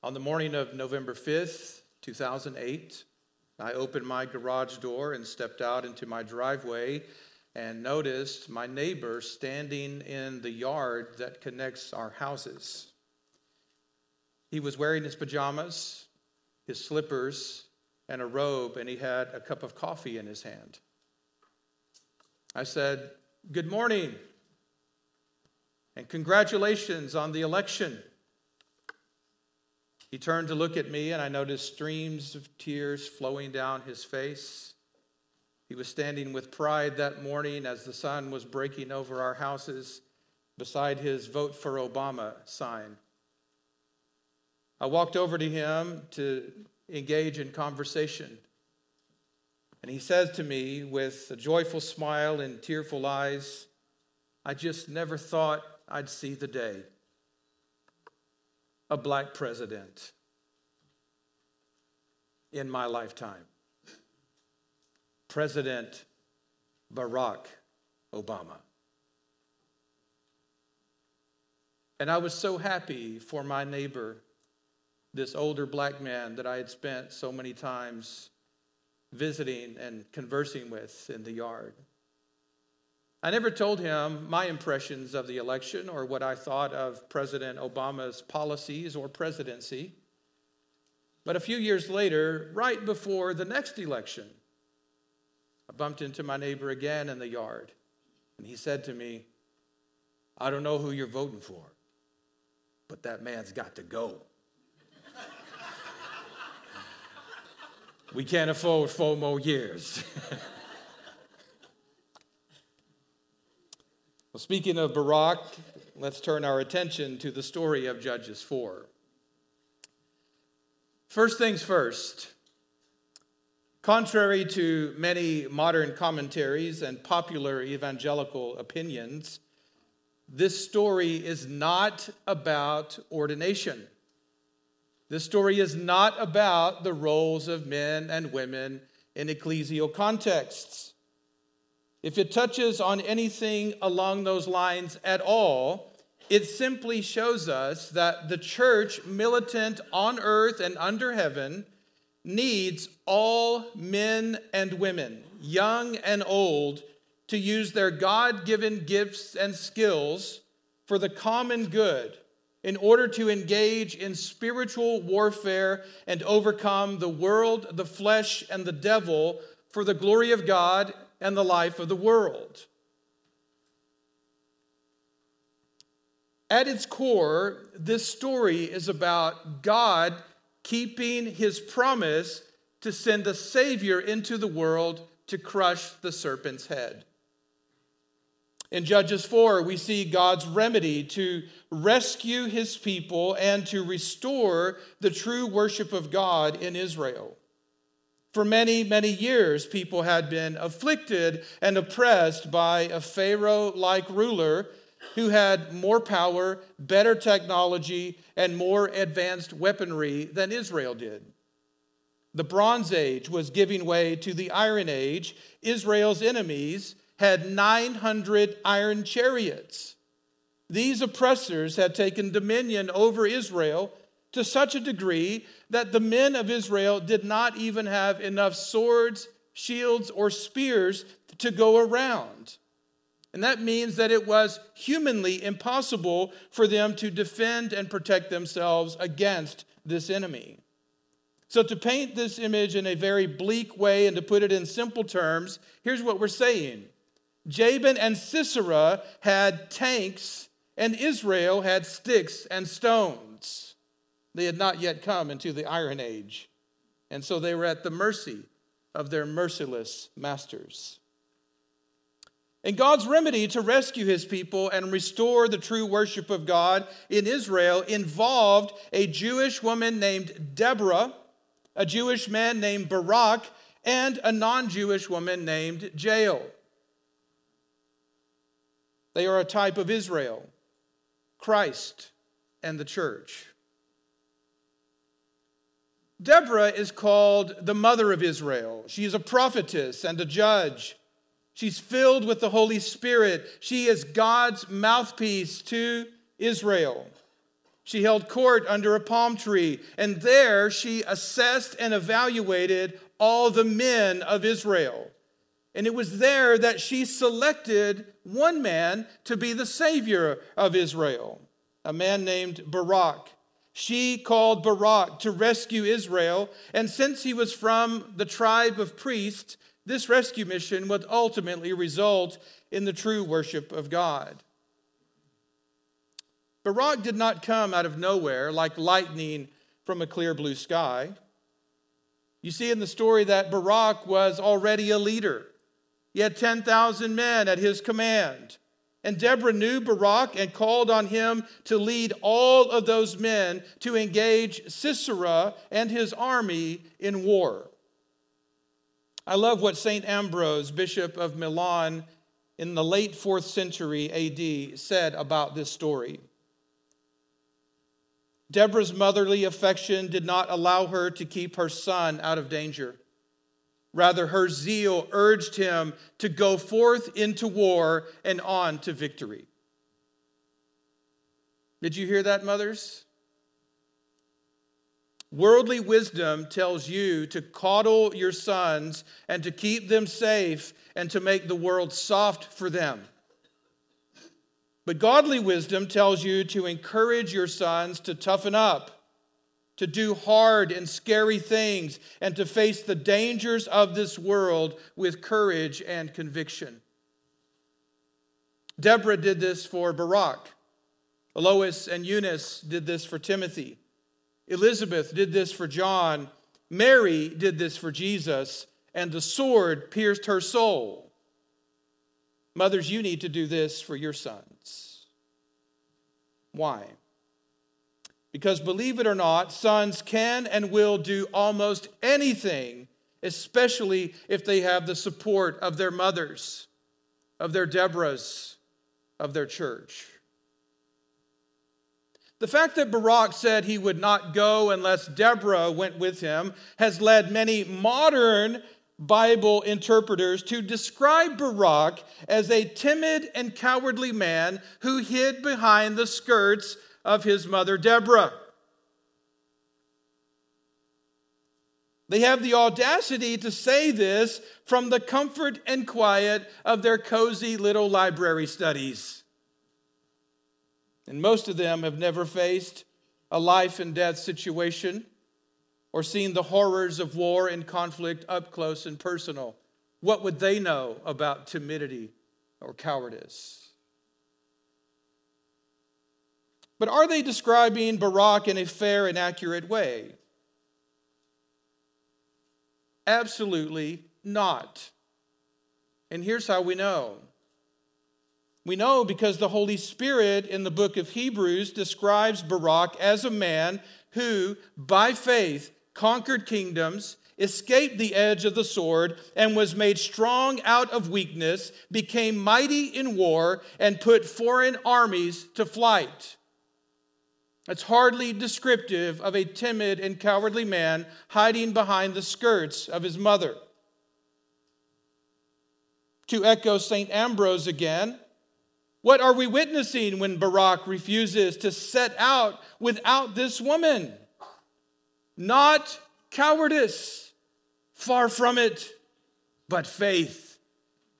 On the morning of November 5th, 2008, I opened my garage door and stepped out into my driveway and noticed my neighbor standing in the yard that connects our houses. He was wearing his pajamas, his slippers, and a robe, and he had a cup of coffee in his hand. I said, Good morning, and congratulations on the election. He turned to look at me, and I noticed streams of tears flowing down his face. He was standing with pride that morning as the sun was breaking over our houses beside his Vote for Obama sign. I walked over to him to engage in conversation. And he says to me with a joyful smile and tearful eyes, I just never thought I'd see the day a black president in my lifetime. President Barack Obama. And I was so happy for my neighbor, this older black man that I had spent so many times visiting and conversing with in the yard. I never told him my impressions of the election or what I thought of President Obama's policies or presidency. But a few years later, right before the next election, I bumped into my neighbor again in the yard, and he said to me, I don't know who you're voting for, but that man's got to go. we can't afford four more years. Well, speaking of Barack, let's turn our attention to the story of Judges 4. First things first, contrary to many modern commentaries and popular evangelical opinions, this story is not about ordination. This story is not about the roles of men and women in ecclesial contexts. If it touches on anything along those lines at all, it simply shows us that the church, militant on earth and under heaven, needs all men and women, young and old, to use their God given gifts and skills for the common good in order to engage in spiritual warfare and overcome the world, the flesh, and the devil for the glory of God and the life of the world. At its core, this story is about God keeping his promise to send a Savior into the world to crush the serpent's head. In Judges 4, we see God's remedy to rescue his people and to restore the true worship of God in Israel. For many, many years, people had been afflicted and oppressed by a Pharaoh like ruler who had more power, better technology, and more advanced weaponry than Israel did. The Bronze Age was giving way to the Iron Age. Israel's enemies had 900 iron chariots. These oppressors had taken dominion over Israel to such a degree that the men of Israel did not even have enough swords, shields, or spears to go around. And that means that it was humanly impossible for them to defend and protect themselves against this enemy. So, to paint this image in a very bleak way and to put it in simple terms, here's what we're saying Jabin and Sisera had tanks, and Israel had sticks and stones. They had not yet come into the Iron Age, and so they were at the mercy of their merciless masters. And God's remedy to rescue his people and restore the true worship of God in Israel involved a Jewish woman named Deborah, a Jewish man named Barak, and a non Jewish woman named Jael. They are a type of Israel, Christ, and the church. Deborah is called the mother of Israel. She is a prophetess and a judge. She's filled with the Holy Spirit. She is God's mouthpiece to Israel. She held court under a palm tree, and there she assessed and evaluated all the men of Israel. And it was there that she selected one man to be the savior of Israel, a man named Barak. She called Barak to rescue Israel, and since he was from the tribe of priests, this rescue mission would ultimately result in the true worship of God. Barak did not come out of nowhere like lightning from a clear blue sky. You see in the story that Barak was already a leader. He had 10,000 men at his command. And Deborah knew Barak and called on him to lead all of those men to engage Sisera and his army in war. I love what St. Ambrose, Bishop of Milan, in the late fourth century AD, said about this story. Deborah's motherly affection did not allow her to keep her son out of danger. Rather, her zeal urged him to go forth into war and on to victory. Did you hear that, mothers? Worldly wisdom tells you to coddle your sons and to keep them safe and to make the world soft for them. But godly wisdom tells you to encourage your sons to toughen up to do hard and scary things, and to face the dangers of this world with courage and conviction. Deborah did this for Barak. Lois and Eunice did this for Timothy. Elizabeth did this for John. Mary did this for Jesus, and the sword pierced her soul. Mothers, you need to do this for your sons. Why? Because believe it or not, sons can and will do almost anything, especially if they have the support of their mothers, of their Deborahs, of their church. The fact that Barak said he would not go unless Deborah went with him has led many modern Bible interpreters to describe Barak as a timid and cowardly man who hid behind the skirts of his mother Deborah. They have the audacity to say this from the comfort and quiet of their cozy little library studies. And most of them have never faced a life and death situation or seen the horrors of war and conflict up close and personal. What would they know about timidity or cowardice? But are they describing Barak in a fair and accurate way? Absolutely not. And here's how we know. We know because the Holy Spirit in the book of Hebrews describes Barak as a man who, by faith, conquered kingdoms, escaped the edge of the sword, and was made strong out of weakness, became mighty in war, and put foreign armies to flight. It's hardly descriptive of a timid and cowardly man hiding behind the skirts of his mother. To echo St. Ambrose again, what are we witnessing when Barak refuses to set out without this woman? Not cowardice, far from it, but faith.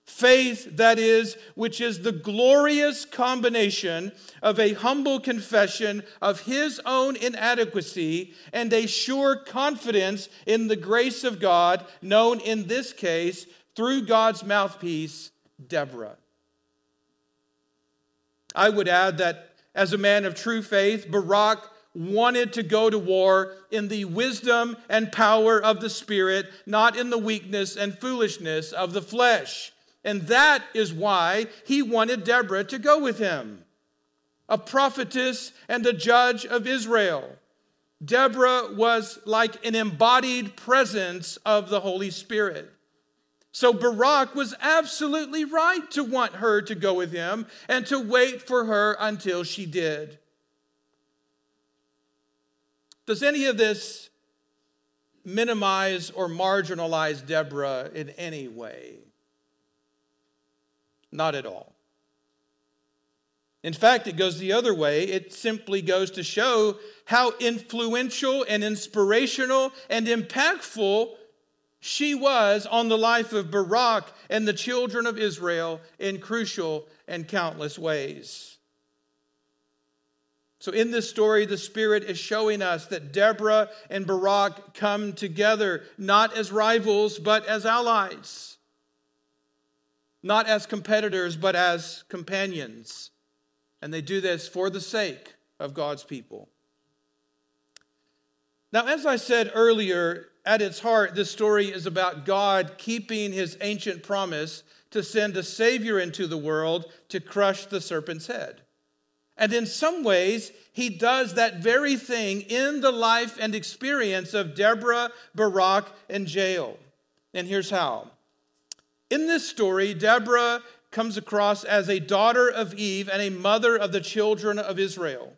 Faith, that is, which is the glorious combination of a humble confession of his own inadequacy and a sure confidence in the grace of God, known in this case through God's mouthpiece, Deborah. I would add that as a man of true faith, Barak wanted to go to war in the wisdom and power of the Spirit, not in the weakness and foolishness of the flesh. And that is why he wanted Deborah to go with him, a prophetess and a judge of Israel. Deborah was like an embodied presence of the Holy Spirit. So Barak was absolutely right to want her to go with him and to wait for her until she did. Does any of this minimize or marginalize Deborah in any way? Not at all. In fact, it goes the other way. It simply goes to show how influential and inspirational and impactful she was on the life of Barak and the children of Israel in crucial and countless ways. So, in this story, the Spirit is showing us that Deborah and Barak come together not as rivals, but as allies. Not as competitors, but as companions. And they do this for the sake of God's people. Now, as I said earlier, at its heart, this story is about God keeping his ancient promise to send a Savior into the world to crush the serpent's head. And in some ways, he does that very thing in the life and experience of Deborah, Barak, and Jael. And here's how. In this story, Deborah comes across as a daughter of Eve and a mother of the children of Israel.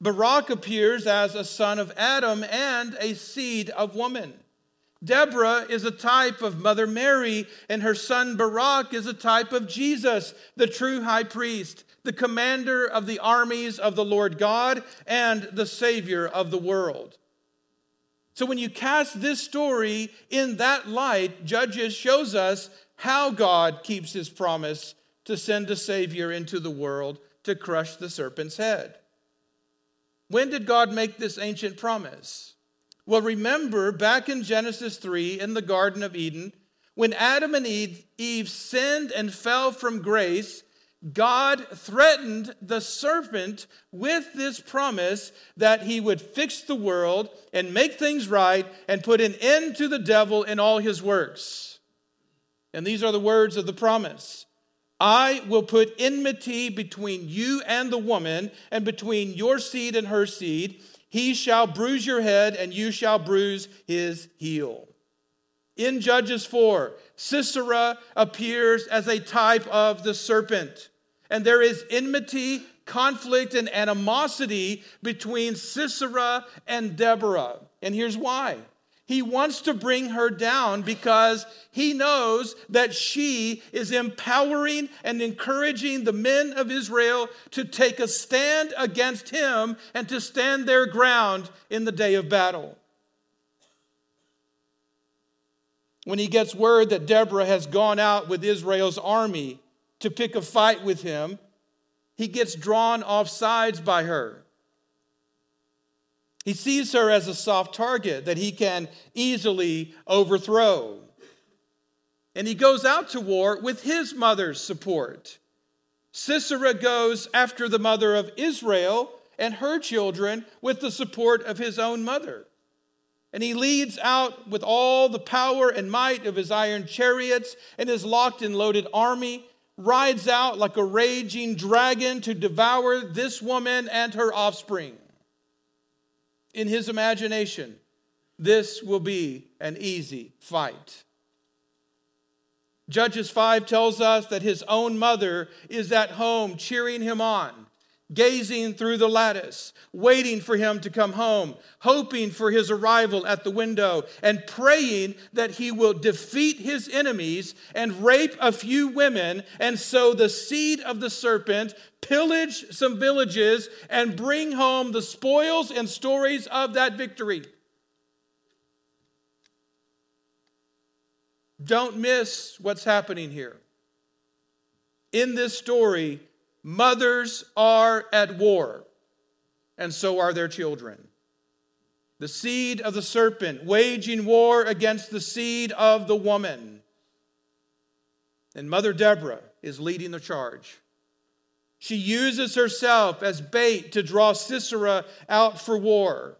Barak appears as a son of Adam and a seed of woman. Deborah is a type of Mother Mary, and her son Barak is a type of Jesus, the true high priest, the commander of the armies of the Lord God, and the Savior of the world. So when you cast this story in that light, Judges shows us how God keeps his promise to send a Savior into the world to crush the serpent's head. When did God make this ancient promise? Well, remember back in Genesis 3 in the Garden of Eden, when Adam and Eve, sinned and fell from grace, God threatened the serpent with this promise that he would fix the world and make things right and put an end to the devil and all his works. And these are the words of the promise I will put enmity between you and the woman, and between your seed and her seed. He shall bruise your head, and you shall bruise his heel. In Judges 4, Sisera appears as a type of the serpent. And there is enmity, conflict, and animosity between Sisera and Deborah. And here's why he wants to bring her down because he knows that she is empowering and encouraging the men of Israel to take a stand against him and to stand their ground in the day of battle. When he gets word that Deborah has gone out with Israel's army to pick a fight with him, he gets drawn off sides by her. He sees her as a soft target that he can easily overthrow. And he goes out to war with his mother's support. Sisera goes after the mother of Israel and her children with the support of his own mother. And he leads out with all the power and might of his iron chariots and his locked and loaded army, rides out like a raging dragon to devour this woman and her offspring in his imagination, this will be an easy fight. Judges 5 tells us that his own mother is at home cheering him on, gazing through the lattice, waiting for him to come home, hoping for his arrival at the window, and praying that he will defeat his enemies and rape a few women and sow the seed of the serpent, pillage some villages, and bring home the spoils and stories of that victory. Don't miss what's happening here. In this story, Mothers are at war, and so are their children. The seed of the serpent waging war against the seed of the woman. And Mother Deborah is leading the charge. She uses herself as bait to draw Sisera out for war,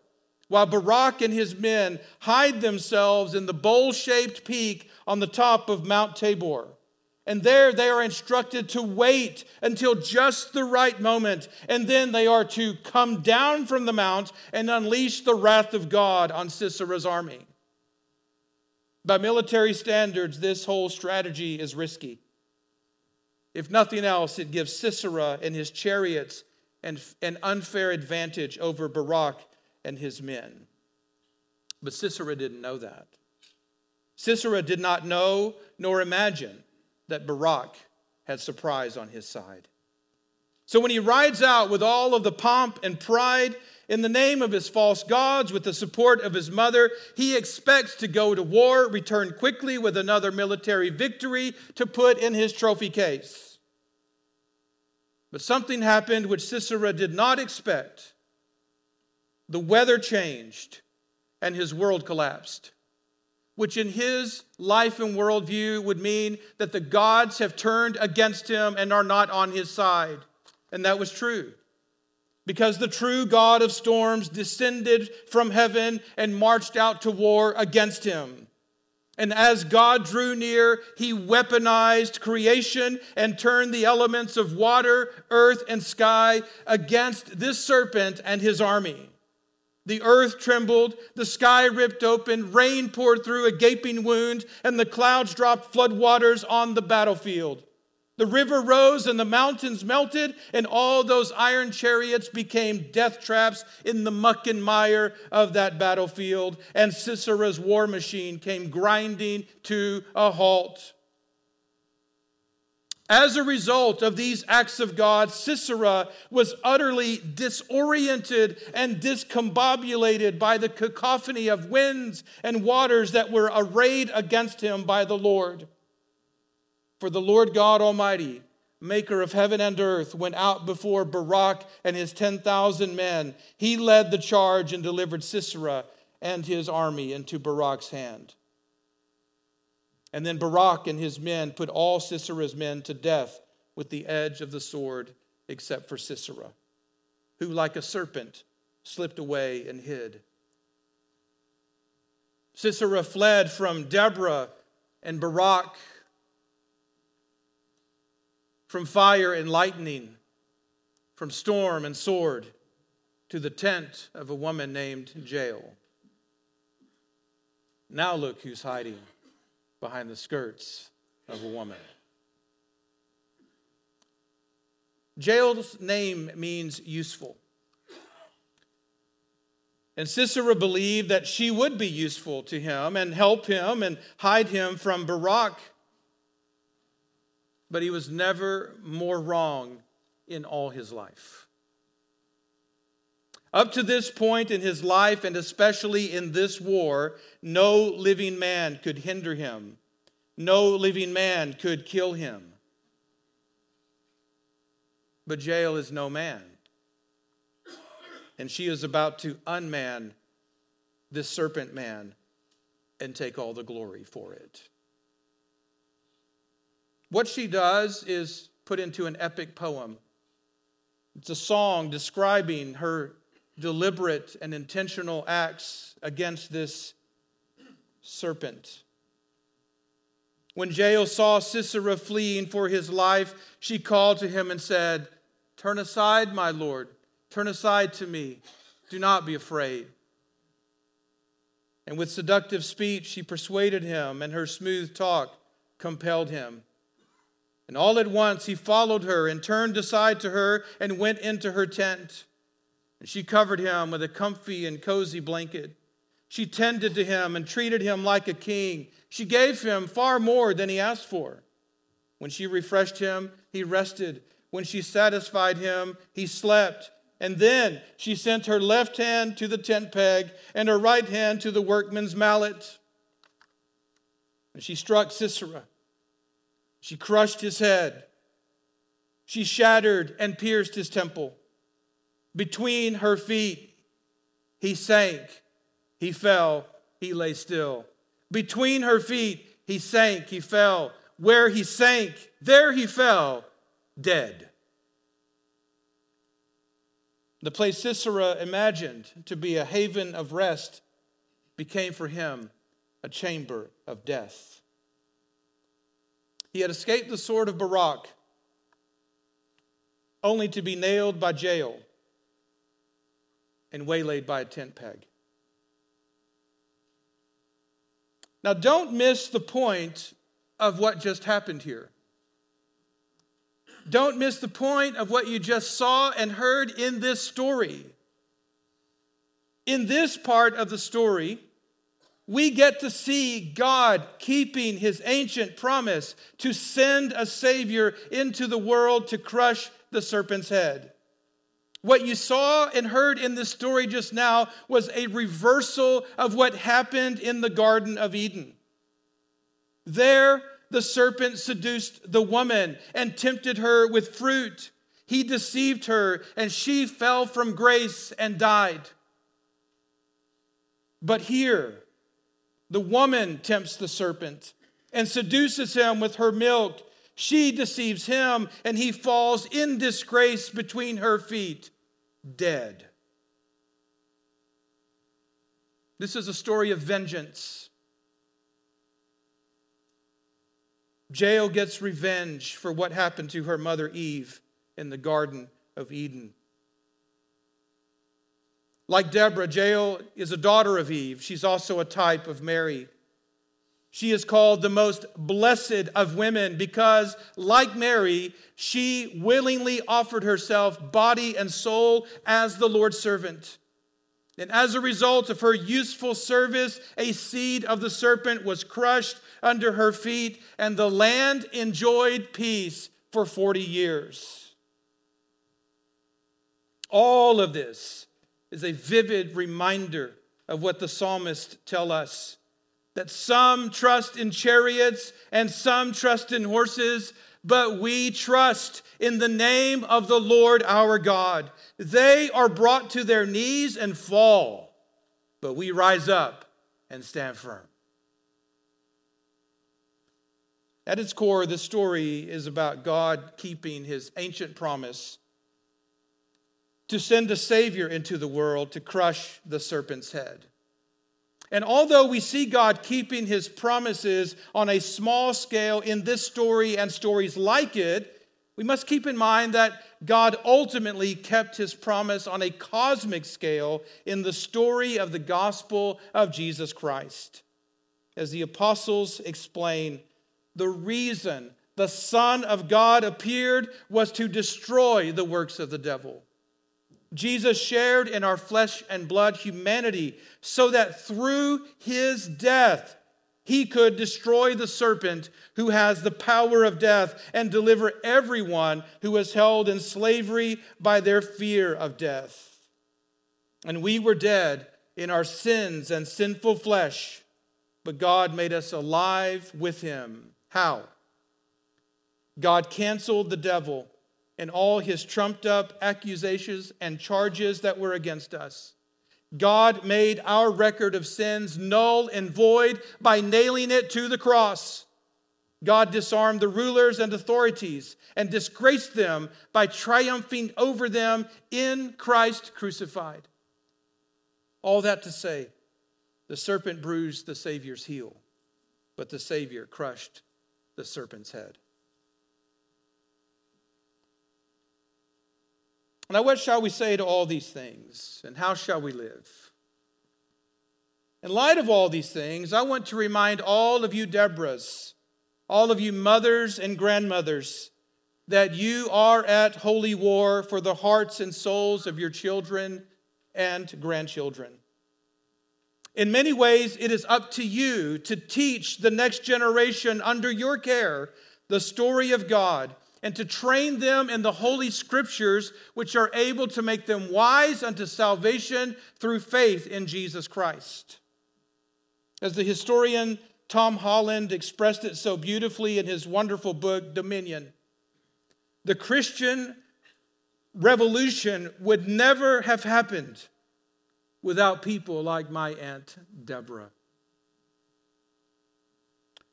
while Barak and his men hide themselves in the bowl shaped peak on the top of Mount Tabor. And there they are instructed to wait until just the right moment. And then they are to come down from the mount and unleash the wrath of God on Sisera's army. By military standards, this whole strategy is risky. If nothing else, it gives Sisera and his chariots an, an unfair advantage over Barak and his men. But Sisera didn't know that. Sisera did not know nor imagine that Barak had surprise on his side. So when he rides out with all of the pomp and pride in the name of his false gods, with the support of his mother, he expects to go to war, return quickly with another military victory to put in his trophy case. But something happened which Sisera did not expect. The weather changed and his world collapsed, which in his life and worldview would mean that the gods have turned against him and are not on his side. And that was true. Because the true God of storms descended from heaven and marched out to war against him. And as God drew near, he weaponized creation and turned the elements of water, earth, and sky against this serpent and his army. The earth trembled, the sky ripped open, rain poured through a gaping wound, and the clouds dropped floodwaters on the battlefield. The river rose and the mountains melted, and all those iron chariots became death traps in the muck and mire of that battlefield. And Sisera's war machine came grinding to a halt. As a result of these acts of God, Sisera was utterly disoriented and discombobulated by the cacophony of winds and waters that were arrayed against him by the Lord. For the Lord God Almighty, maker of heaven and earth, went out before Barak and his 10,000 men. He led the charge and delivered Sisera and his army into Barak's hand. And then Barak and his men put all Sisera's men to death with the edge of the sword, except for Sisera, who, like a serpent, slipped away and hid. Sisera fled from Deborah and Barak from fire and lightning, from storm and sword, to the tent of a woman named Jael. Now look who's hiding behind the skirts of a woman. Jael's name means useful. And Sisera believed that she would be useful to him and help him and hide him from Barak but he was never more wrong in all his life. Up to this point in his life, and especially in this war, no living man could hinder him. No living man could kill him. But Jael is no man. And she is about to unman this serpent man and take all the glory for it. What she does is put into an epic poem. It's a song describing her deliberate and intentional acts against this serpent. When Jael saw Sisera fleeing for his life, she called to him and said, Turn aside, my Lord. Turn aside to me. Do not be afraid. And with seductive speech, she persuaded him, and her smooth talk compelled him. And all at once he followed her and turned aside to her and went into her tent. She covered him with a comfy and cozy blanket. She tended to him and treated him like a king. She gave him far more than he asked for. When she refreshed him, he rested. When she satisfied him, he slept. And then she sent her left hand to the tent peg and her right hand to the workman's mallet. And she struck Sisera she crushed his head. She shattered and pierced his temple. Between her feet, he sank, he fell, he lay still. Between her feet, he sank, he fell. Where he sank, there he fell, dead. The place Sisera imagined to be a haven of rest became for him a chamber of death. He had escaped the sword of Barak, only to be nailed by Jael and waylaid by a tent peg. Now, don't miss the point of what just happened here. Don't miss the point of what you just saw and heard in this story. In this part of the story, we get to see God keeping his ancient promise to send a Savior into the world to crush the serpent's head. What you saw and heard in this story just now was a reversal of what happened in the Garden of Eden. There, the serpent seduced the woman and tempted her with fruit. He deceived her, and she fell from grace and died. But here, the woman tempts the serpent and seduces him with her milk. She deceives him, and he falls in disgrace between her feet, dead. This is a story of vengeance. Jael gets revenge for what happened to her mother Eve in the Garden of Eden. Like Deborah, Jael is a daughter of Eve. She's also a type of Mary. She is called the most blessed of women because, like Mary, she willingly offered herself, body and soul, as the Lord's servant. And as a result of her useful service, a seed of the serpent was crushed under her feet, and the land enjoyed peace for 40 years. All of this is a vivid reminder of what the psalmists tell us that some trust in chariots and some trust in horses, but we trust in the name of the Lord our God. They are brought to their knees and fall, but we rise up and stand firm. At its core, this story is about God keeping his ancient promise to send a Savior into the world to crush the serpent's head. And although we see God keeping his promises on a small scale in this story and stories like it, we must keep in mind that God ultimately kept his promise on a cosmic scale in the story of the gospel of Jesus Christ. As the apostles explain, the reason the Son of God appeared was to destroy the works of the devil. Jesus shared in our flesh and blood humanity so that through his death, he could destroy the serpent who has the power of death and deliver everyone who is held in slavery by their fear of death. And we were dead in our sins and sinful flesh, but God made us alive with him. How? God canceled the devil and all his trumped up accusations and charges that were against us. God made our record of sins null and void by nailing it to the cross. God disarmed the rulers and authorities and disgraced them by triumphing over them in Christ crucified. All that to say, the serpent bruised the Savior's heel, but the Savior crushed the serpent's head. Now, what shall we say to all these things, and how shall we live? In light of all these things, I want to remind all of you Deborahs, all of you mothers and grandmothers, that you are at holy war for the hearts and souls of your children and grandchildren. In many ways, it is up to you to teach the next generation under your care the story of God and to train them in the Holy Scriptures, which are able to make them wise unto salvation through faith in Jesus Christ. As the historian Tom Holland expressed it so beautifully in his wonderful book, Dominion, the Christian revolution would never have happened without people like my Aunt Deborah.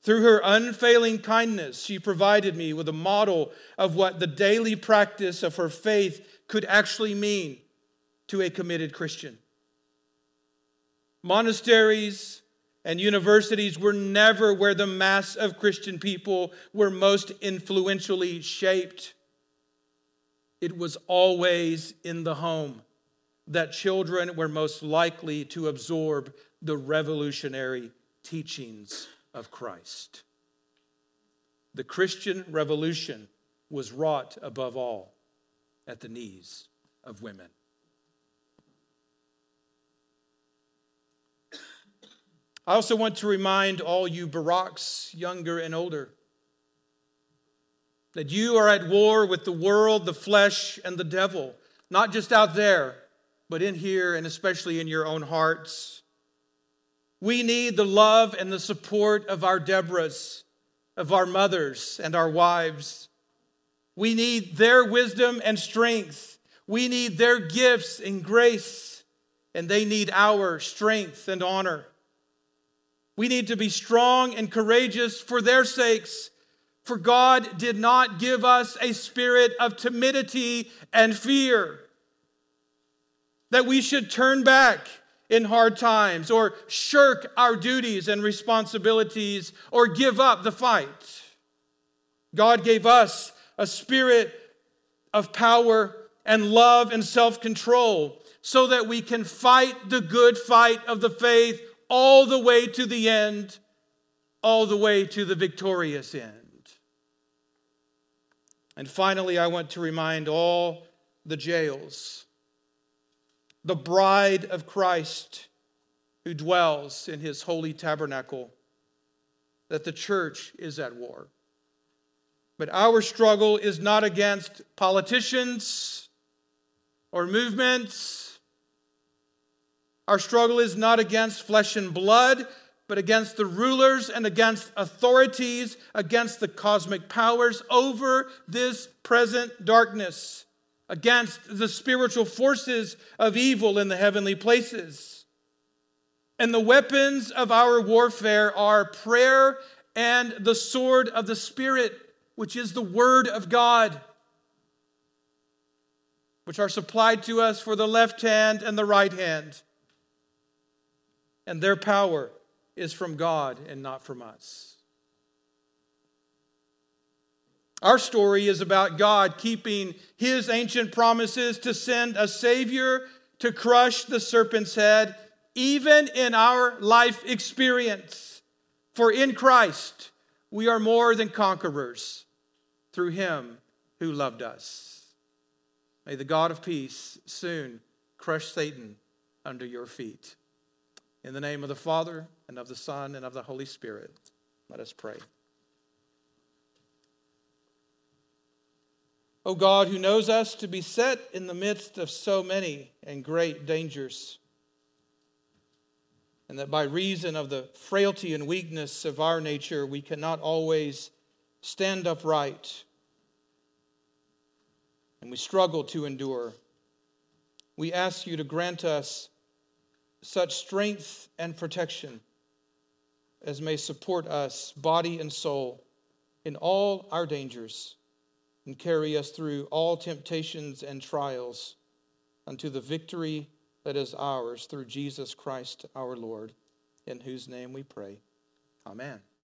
Through her unfailing kindness, she provided me with a model of what the daily practice of her faith could actually mean to a committed Christian. Monasteries and universities were never where the mass of Christian people were most influentially shaped. It was always in the home that children were most likely to absorb the revolutionary teachings of Christ. The Christian revolution was wrought above all at the knees of women. I also want to remind all you Baraks, younger and older, that you are at war with the world, the flesh, and the devil, not just out there, but in here and especially in your own hearts. We need the love and the support of our Deborahs, of our mothers and our wives. We need their wisdom and strength. We need their gifts and grace, and they need our strength and honor. We need to be strong and courageous for their sakes, for God did not give us a spirit of timidity and fear that we should turn back in hard times or shirk our duties and responsibilities or give up the fight. God gave us a spirit of power and love and self control so that we can fight the good fight of the faith all the way to the end, all the way to the victorious end. And finally, I want to remind all the Jaels, the bride of Christ who dwells in his holy tabernacle, that the church is at war. But our struggle is not against politicians or movements. Our struggle is not against flesh and blood, but against the rulers and against authorities, against the cosmic powers over this present darkness, against the spiritual forces of evil in the heavenly places. And the weapons of our warfare are prayer and the sword of the Spirit which is the Word of God, which are supplied to us for the left hand and the right hand. And their power is from God and not from us. Our story is about God keeping his ancient promises to send a Savior to crush the serpent's head, even in our life experience. For in Christ, we are more than conquerors through him who loved us. May the God of peace soon crush Satan under your feet. In the name of the Father, and of the Son, and of the Holy Spirit, let us pray. O God, who knows us to be set in the midst of so many and great dangers, and that by reason of the frailty and weakness of our nature, we cannot always stand upright and we struggle to endure. We ask you to grant us such strength and protection as may support us, body and soul, in all our dangers and carry us through all temptations and trials unto the victory that is ours through Jesus Christ our Lord, in whose name we pray. Amen.